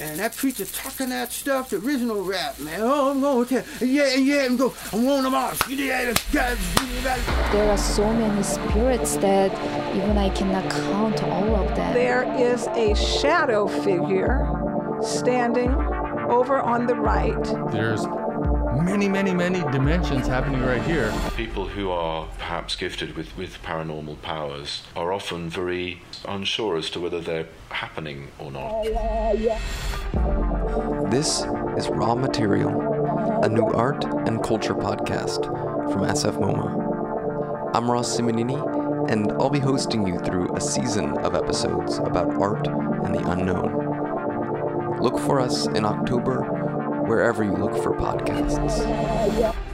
And that preacher talking that stuff, the original rap, man. Oh, I'm going to tell, yeah, yeah, I'm going, I want them all. There are so many spirits that even I cannot count all of them. There is a shadow figure standing over on the right. There's many, many, many dimensions happening right here. People who are perhaps gifted with, with paranormal powers are often very unsure as to whether they're happening or not. This is Raw Material, a new art and culture podcast from SF MoMA. I'm Ross Simonini, and I'll be hosting you through a season of episodes about art and the unknown. Look for us in October wherever you look for podcasts.